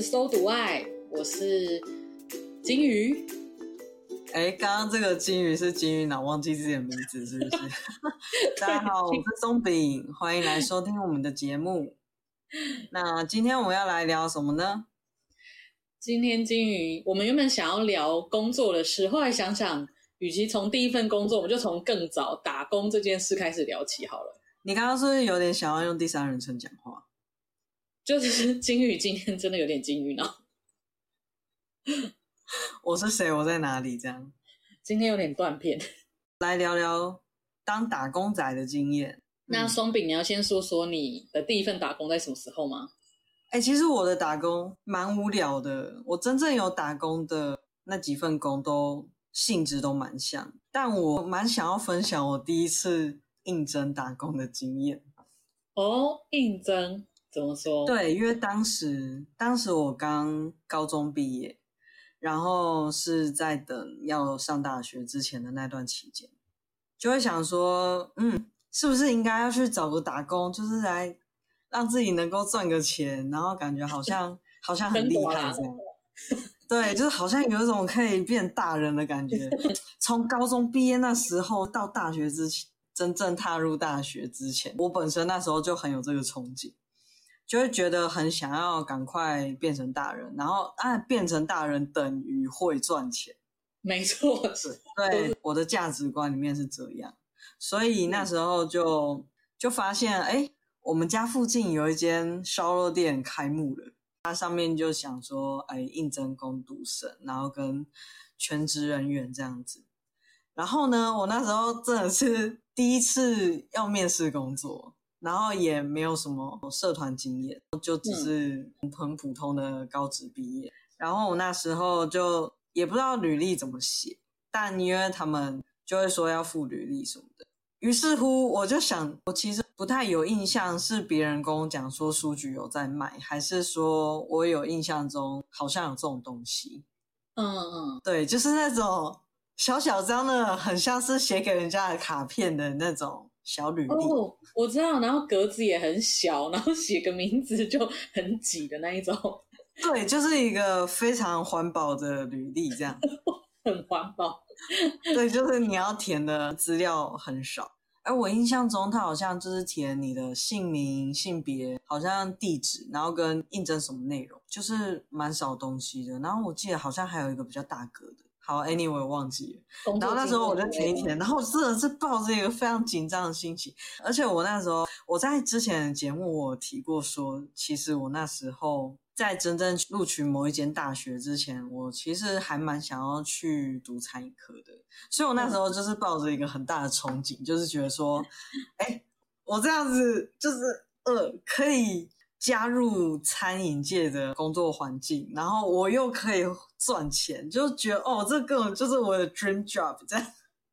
是搜读爱，我是金鱼。哎，刚刚这个金鱼是金鱼脑，忘记自己的名字是不是？大家好，我是松饼，欢迎来收听我们的节目。那今天我们要来聊什么呢？今天金鱼，我们原本想要聊工作的事，后来想想，与其从第一份工作，我们就从更早打工这件事开始聊起好了。你刚刚是不是有点想要用第三人称讲话？就是金鱼今天真的有点金鱼脑。我是谁？我在哪里？这样，今天有点断片。来聊聊当打工仔的经验。那松饼，你要先说说你的第一份打工在什么时候吗？哎、欸，其实我的打工蛮无聊的。我真正有打工的那几份工都性质都蛮像，但我蛮想要分享我第一次应征打工的经验。哦，应征怎么说？对，因为当时当时我刚高中毕业。然后是在等要上大学之前的那段期间，就会想说，嗯，是不是应该要去找个打工，就是来让自己能够赚个钱，然后感觉好像 好像很厉害这样。对，就是好像有一种可以变大人的感觉。从高中毕业那时候到大学之前，真正踏入大学之前，我本身那时候就很有这个憧憬。就会觉得很想要赶快变成大人，然后啊，变成大人等于会赚钱，没错，是对我的价值观里面是这样，所以那时候就就发现，哎，我们家附近有一间烧肉店开幕了，它上面就想说，哎，应征工读生，然后跟全职人员这样子，然后呢，我那时候真的是第一次要面试工作。然后也没有什么社团经验，就只是很普通的高职毕业。嗯、然后我那时候就也不知道履历怎么写，但因为他们就会说要附履历什么的，于是乎我就想，我其实不太有印象是别人跟我讲说书局有在卖，还是说我有印象中好像有这种东西。嗯嗯，对，就是那种小小张的，很像是写给人家的卡片的那种。小履历哦，我知道，然后格子也很小，然后写个名字就很挤的那一种。对，就是一个非常环保的履历，这样 很环保。对，就是你要填的资料很少。而我印象中，他好像就是填你的姓名、性别，好像地址，然后跟应征什么内容，就是蛮少东西的。然后我记得好像还有一个比较大格的。好，Anyway，我忘记了。然后那时候我就填一填，然后真的是抱着一个非常紧张的心情。而且我那时候我在之前的节目我提过说，其实我那时候在真正录取某一间大学之前，我其实还蛮想要去读餐饮科的。所以我那时候就是抱着一个很大的憧憬，就是觉得说，哎，我这样子就是呃可以。加入餐饮界的工作环境，然后我又可以赚钱，就觉得哦，这根本就是我的 dream job，这样。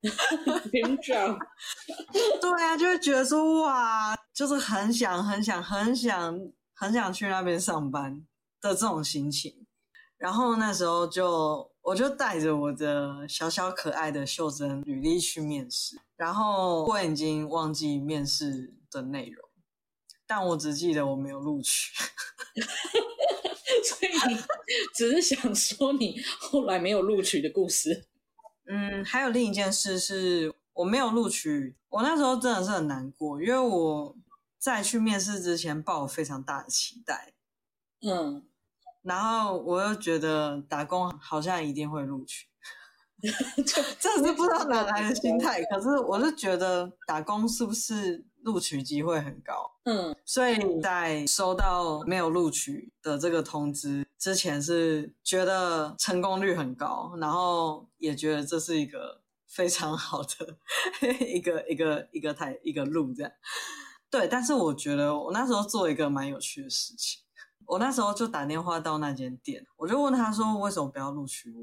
dream job。对啊，就会觉得说哇，就是很想、很想、很想、很想去那边上班的这种心情。然后那时候就，我就带着我的小小可爱的袖珍履历去面试，然后我已经忘记面试的内容。但我只记得我没有录取，所以你只是想说你后来没有录取的故事。嗯，还有另一件事是我没有录取，我那时候真的是很难过，因为我在去面试之前抱有非常大的期待，嗯，然后我又觉得打工好像一定会录取 就真的是不知道哪来的心态，可是我是觉得打工是不是？录取机会很高，嗯，所以在收到没有录取的这个通知之前，是觉得成功率很高，然后也觉得这是一个非常好的 一个一个一个台一个路这样。对，但是我觉得我那时候做一个蛮有趣的事情，我那时候就打电话到那间店，我就问他说为什么不要录取我？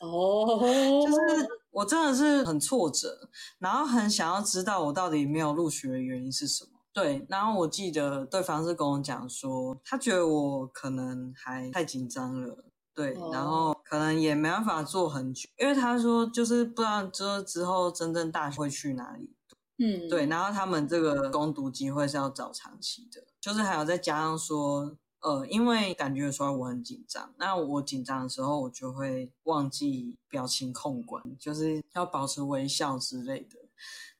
哦，就是我真的是很挫折，然后很想要知道我到底没有录取的原因是什么。对，然后我记得对方是跟我讲说，他觉得我可能还太紧张了，对，哦、然后可能也没办法做很久，因为他说就是不知道之之后真正大学会去哪里。嗯，对，然后他们这个攻读机会是要找长期的，就是还有再加上说。呃，因为感觉出来我很紧张，那我紧张的时候，我就会忘记表情控管，就是要保持微笑之类的。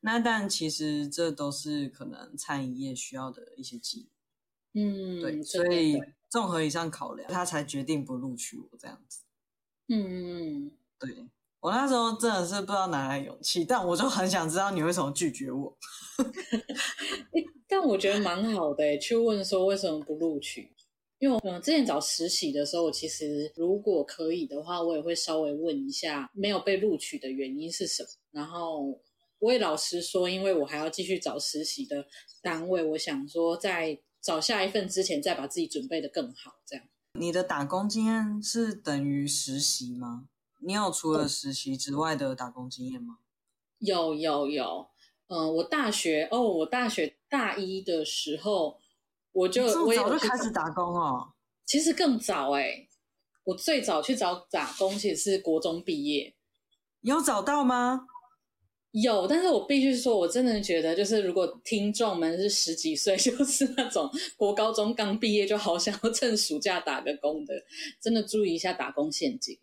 那但其实这都是可能餐饮业需要的一些技能。嗯，对，所以综合以上考量，他才决定不录取我这样子。嗯，对，我那时候真的是不知道哪来勇气，但我就很想知道你为什么拒绝我。但我觉得蛮好的，去问说为什么不录取。因为我之前找实习的时候，我其实如果可以的话，我也会稍微问一下没有被录取的原因是什么。然后我也老实说，因为我还要继续找实习的单位，我想说在找下一份之前，再把自己准备的更好。这样，你的打工经验是等于实习吗？你有除了实习之外的打工经验吗？有有有，嗯、呃，我大学哦，我大学大一的时候。我就这么早就开始打工哦，其实更早哎、欸，我最早去找打工其实是国中毕业，有找到吗？有，但是我必须说，我真的觉得，就是如果听众们是十几岁，就是那种国高中刚毕业就好想要趁暑假打个工的，真的注意一下打工陷阱。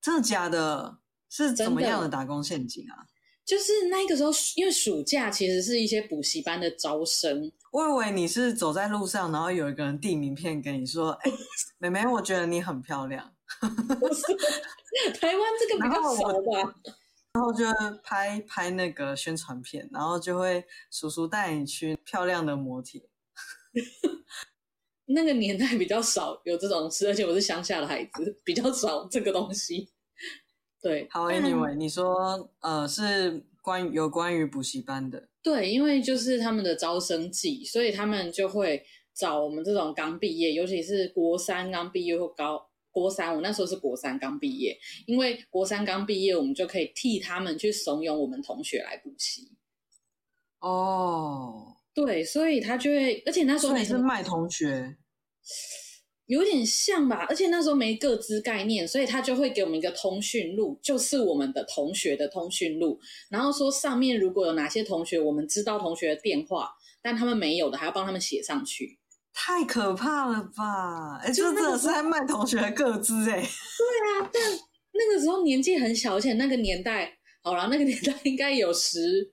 真的假的？是怎么样的打工陷阱啊？就是那个时候，因为暑假其实是一些补习班的招生。我以为你是走在路上，然后有一个人递名片给你说：“哎、欸，妹妹，我觉得你很漂亮。”不是，台湾这个比较少吧？然后就拍拍那个宣传片，然后就会叔叔带你去漂亮的摩铁。那个年代比较少有这种事，而且我是乡下的孩子，比较少这个东西。对，好，Anyway，你说，呃，是关于有关于补习班的。对，因为就是他们的招生季，所以他们就会找我们这种刚毕业，尤其是国三刚毕业或高国三，我那时候是国三刚毕业，因为国三刚毕业，我们就可以替他们去怂恿我们同学来补习。哦，对，所以他就会，而且那时候你是卖同学。有点像吧，而且那时候没个资概念，所以他就会给我们一个通讯录，就是我们的同学的通讯录，然后说上面如果有哪些同学我们知道同学的电话，但他们没有的，还要帮他们写上去。太可怕了吧？哎，这真的是在卖同学的个资哎。对啊，但那个时候年纪很小，而且那个年代，好了，那个年代应该有十。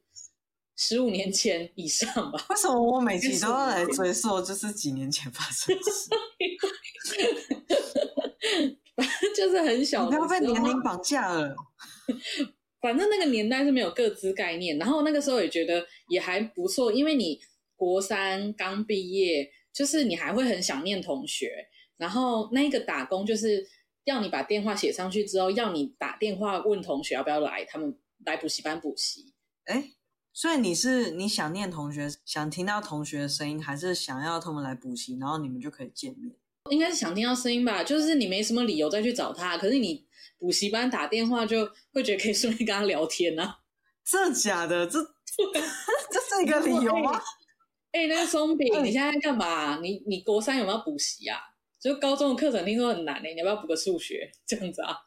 十五年前以上吧？为什么我每集都要来追溯？就是几年前发生的事？反就是很小，你要被年龄绑架了。反正那个年代是没有各资概念，然后那个时候也觉得也还不错，因为你国三刚毕业，就是你还会很想念同学，然后那个打工就是要你把电话写上去之后，要你打电话问同学要不要来，他们来补习班补习。哎。所以你是你想念同学，想听到同学的声音，还是想要他们来补习，然后你们就可以见面？应该是想听到声音吧，就是你没什么理由再去找他，可是你补习班打电话就会觉得可以顺便跟他聊天啊。真的假的？这 这是一个理由吗？哎、欸，那个松饼，你现在在干嘛？你你国三有没有补习啊？就高中的课程听说很难呢、欸，你要不要补个数学？这样子啊？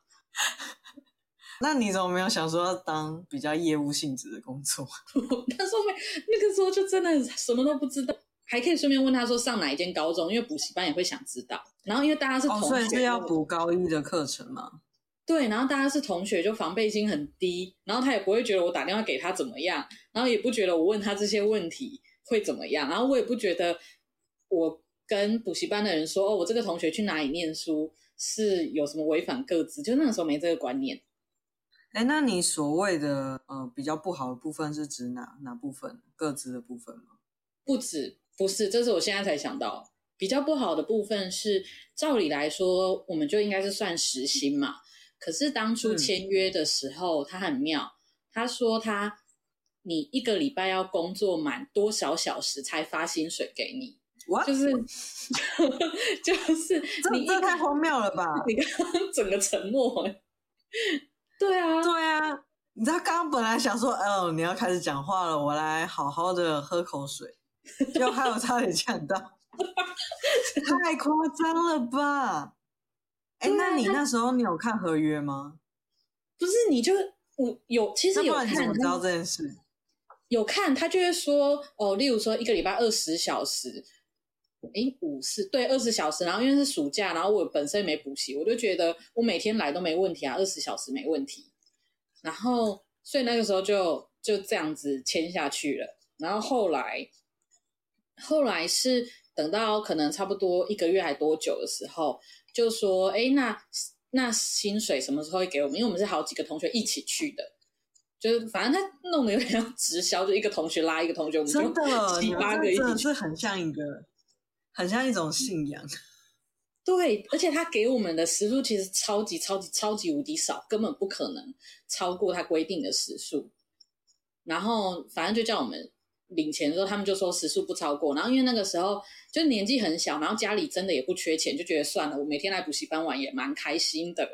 那你怎么没有想说要当比较业务性质的工作？他说没，那个时候就真的什么都不知道，还可以顺便问他说上哪一间高中，因为补习班也会想知道。然后因为大家是同学，哦、所以是要补高一的课程吗？对，然后大家是同学，就防备心很低，然后他也不会觉得我打电话给他怎么样，然后也不觉得我问他这些问题会怎么样，然后我也不觉得我跟补习班的人说哦，我这个同学去哪里念书是有什么违反各自，就那个时候没这个观念。哎，那你所谓的呃比较不好的部分是指哪哪部分？各自的部分吗？不止，不是，这是我现在才想到，比较不好的部分是，照理来说，我们就应该是算时薪嘛。可是当初签约的时候，他很妙，他说他你一个礼拜要工作满多少小时才发薪水给你？What? 就是 就是你这，这太荒谬了吧？你刚刚整个沉默。对啊，对啊，你知道刚刚本来想说，哦，你要开始讲话了，我来好好的喝口水，就害我差点呛到，太夸张了吧？哎，那你那时候你有看合约吗？不是，你就我有，其实有看，你怎么知道这件事？有看，他就会说，哦，例如说一个礼拜二十小时，诶五四对二十小时，然后因为是暑假，然后我本身没补习，我就觉得我每天来都没问题啊，二十小时没问题。然后所以那个时候就就这样子签下去了。然后后来后来是等到可能差不多一个月还多久的时候，就说诶那那薪水什么时候会给我们？因为我们是好几个同学一起去的。就是反正他弄得有点像直销，就一个同学拉一个同学，我们就七八个一起，真的是很像一个，很像一种信仰。对，而且他给我们的时数其实超级超级超级无敌少，根本不可能超过他规定的时数。然后反正就叫我们领钱的时候，他们就说时数不超过。然后因为那个时候就年纪很小，然后家里真的也不缺钱，就觉得算了，我每天来补习班玩也蛮开心的。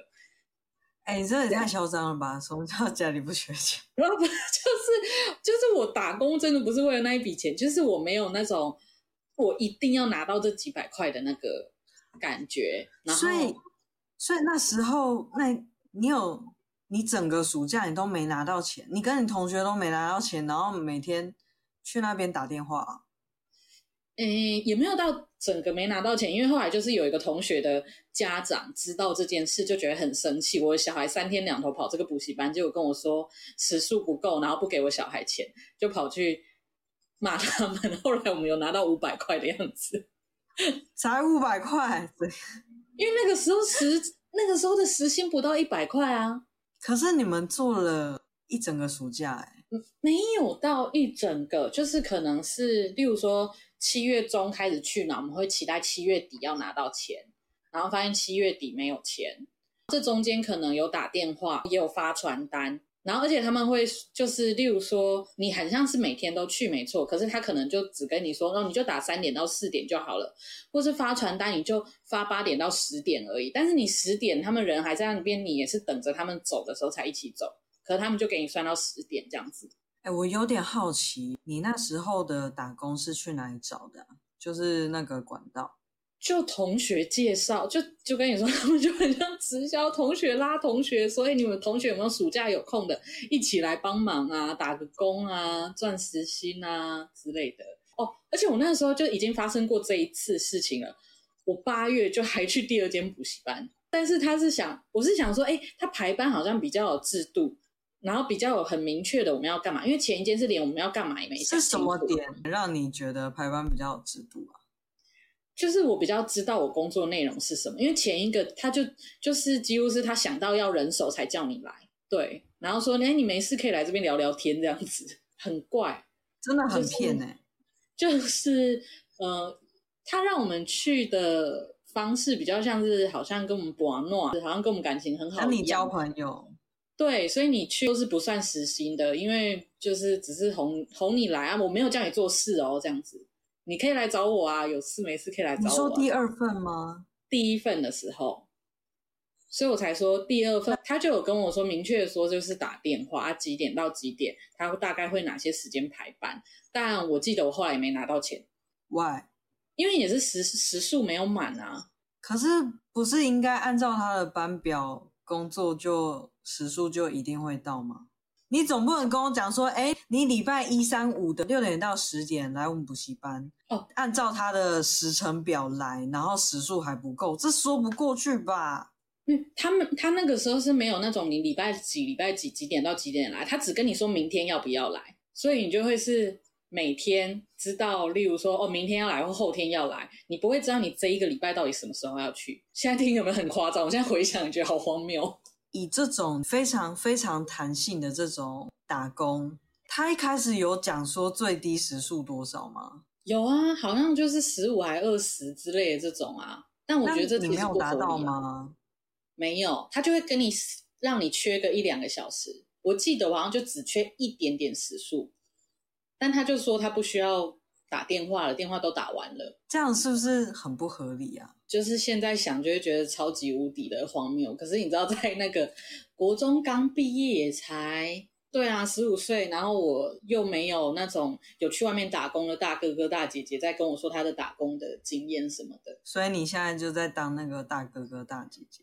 哎、欸，你这也太嚣张了吧！什么叫家里不缺钱？然后不 就是就是我打工真的不是为了那一笔钱，就是我没有那种我一定要拿到这几百块的那个感觉。然后所以，所以那时候，那你有你整个暑假你都没拿到钱，你跟你同学都没拿到钱，然后每天去那边打电话。诶，也没有到整个没拿到钱，因为后来就是有一个同学的家长知道这件事，就觉得很生气。我的小孩三天两头跑这个补习班，结果跟我说时数不够，然后不给我小孩钱，就跑去骂他们。后来我们有拿到五百块的样子，才五百块，对，因为那个时候时那个时候的时薪不到一百块啊。可是你们做了一整个暑假，哎，没有到一整个，就是可能是，例如说。七月中开始去呢，我们会期待七月底要拿到钱，然后发现七月底没有钱。这中间可能有打电话，也有发传单，然后而且他们会就是，例如说你很像是每天都去没错，可是他可能就只跟你说，哦，你就打三点到四点就好了，或是发传单你就发八点到十点而已。但是你十点他们人还在那边，你也是等着他们走的时候才一起走，可他们就给你算到十点这样子。哎，我有点好奇，你那时候的打工是去哪里找的？就是那个管道，就同学介绍，就就跟你说，他们就很像直销，同学拉同学，所以你们同学有没有暑假有空的，一起来帮忙啊，打个工啊，赚时薪啊之类的。哦，而且我那时候就已经发生过这一次事情了。我八月就还去第二间补习班，但是他是想，我是想说，哎，他排班好像比较有制度。然后比较有很明确的我们要干嘛，因为前一间是连我们要干嘛也没想。是什么点让你觉得排班比较有制度啊？就是我比较知道我工作内容是什么，因为前一个他就就是几乎是他想到要人手才叫你来，对，然后说哎你没事可以来这边聊聊天这样子，很怪，真的很骗哎、欸。就是，就是呃他让我们去的方式比较像是好像跟我们玩闹，好像跟我们感情很好，跟你交。朋友。对，所以你去都是不算实心的，因为就是只是哄哄你来啊，我没有叫你做事哦，这样子，你可以来找我啊，有事没事可以来找我啊。你说第二份吗？第一份的时候，所以我才说第二份，他就有跟我说明确说，就是打电话啊，几点到几点，他大概会哪些时间排班，但我记得我后来也没拿到钱，Why？因为也是时时数没有满啊。可是不是应该按照他的班表工作就？时数就一定会到吗？你总不能跟我讲说，哎，你礼拜一、三、五的六点到十点来我们补习班，哦，按照他的时程表来，然后时数还不够，这说不过去吧？嗯，他们他那个时候是没有那种你礼拜几、礼拜几几点到几点来，他只跟你说明天要不要来，所以你就会是每天知道，例如说哦，明天要来或后天要来，你不会知道你这一个礼拜到底什么时候要去。现在听有没有很夸张？我现在回想觉得好荒谬。以这种非常非常弹性的这种打工，他一开始有讲说最低时速多少吗？有啊，好像就是十五还二十之类的这种啊。但我觉得这你没有达到吗？没有，他就会跟你让你缺个一两个小时。我记得我好像就只缺一点点时速，但他就说他不需要打电话了，电话都打完了。这样是不是很不合理啊？就是现在想就会觉得超级无敌的荒谬，可是你知道，在那个国中刚毕业也才对啊十五岁，然后我又没有那种有去外面打工的大哥哥大姐姐在跟我说他的打工的经验什么的，所以你现在就在当那个大哥哥大姐姐。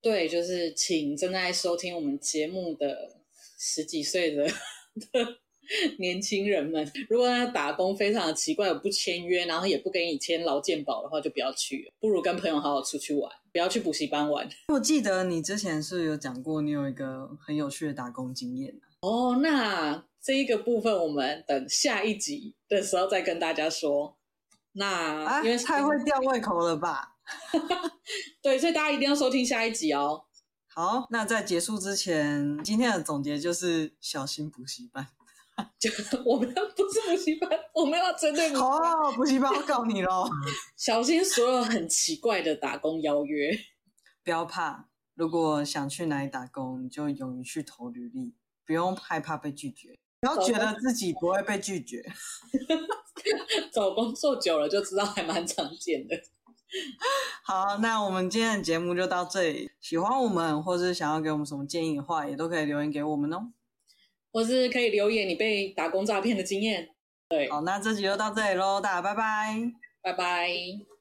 对，就是请正在收听我们节目的十几岁的的 年轻人们，如果他打工非常的奇怪，不签约，然后也不给你签劳健保的话，就不要去，不如跟朋友好好出去玩，不要去补习班玩。我记得你之前是有讲过，你有一个很有趣的打工经验哦，那这一个部分我们等下一集的时候再跟大家说。那、啊、因为太会吊胃口了吧？对，所以大家一定要收听下一集哦。好，那在结束之前，今天的总结就是小心补习班。就我们不是补习班，我们要针对你。好、哦，补习班要告你喽！小心所有很奇怪的打工邀约。不要怕，如果想去哪里打工，你就勇于去投履历，不用害怕被拒绝。不要觉得自己不会被拒绝。找工作久了就知道，还蛮常见的。好，那我们今天的节目就到这里。喜欢我们，或是想要给我们什么建议的话，也都可以留言给我们哦。或是可以留言你被打工诈骗的经验。对，好，那这集就到这里喽，大家拜拜，拜拜。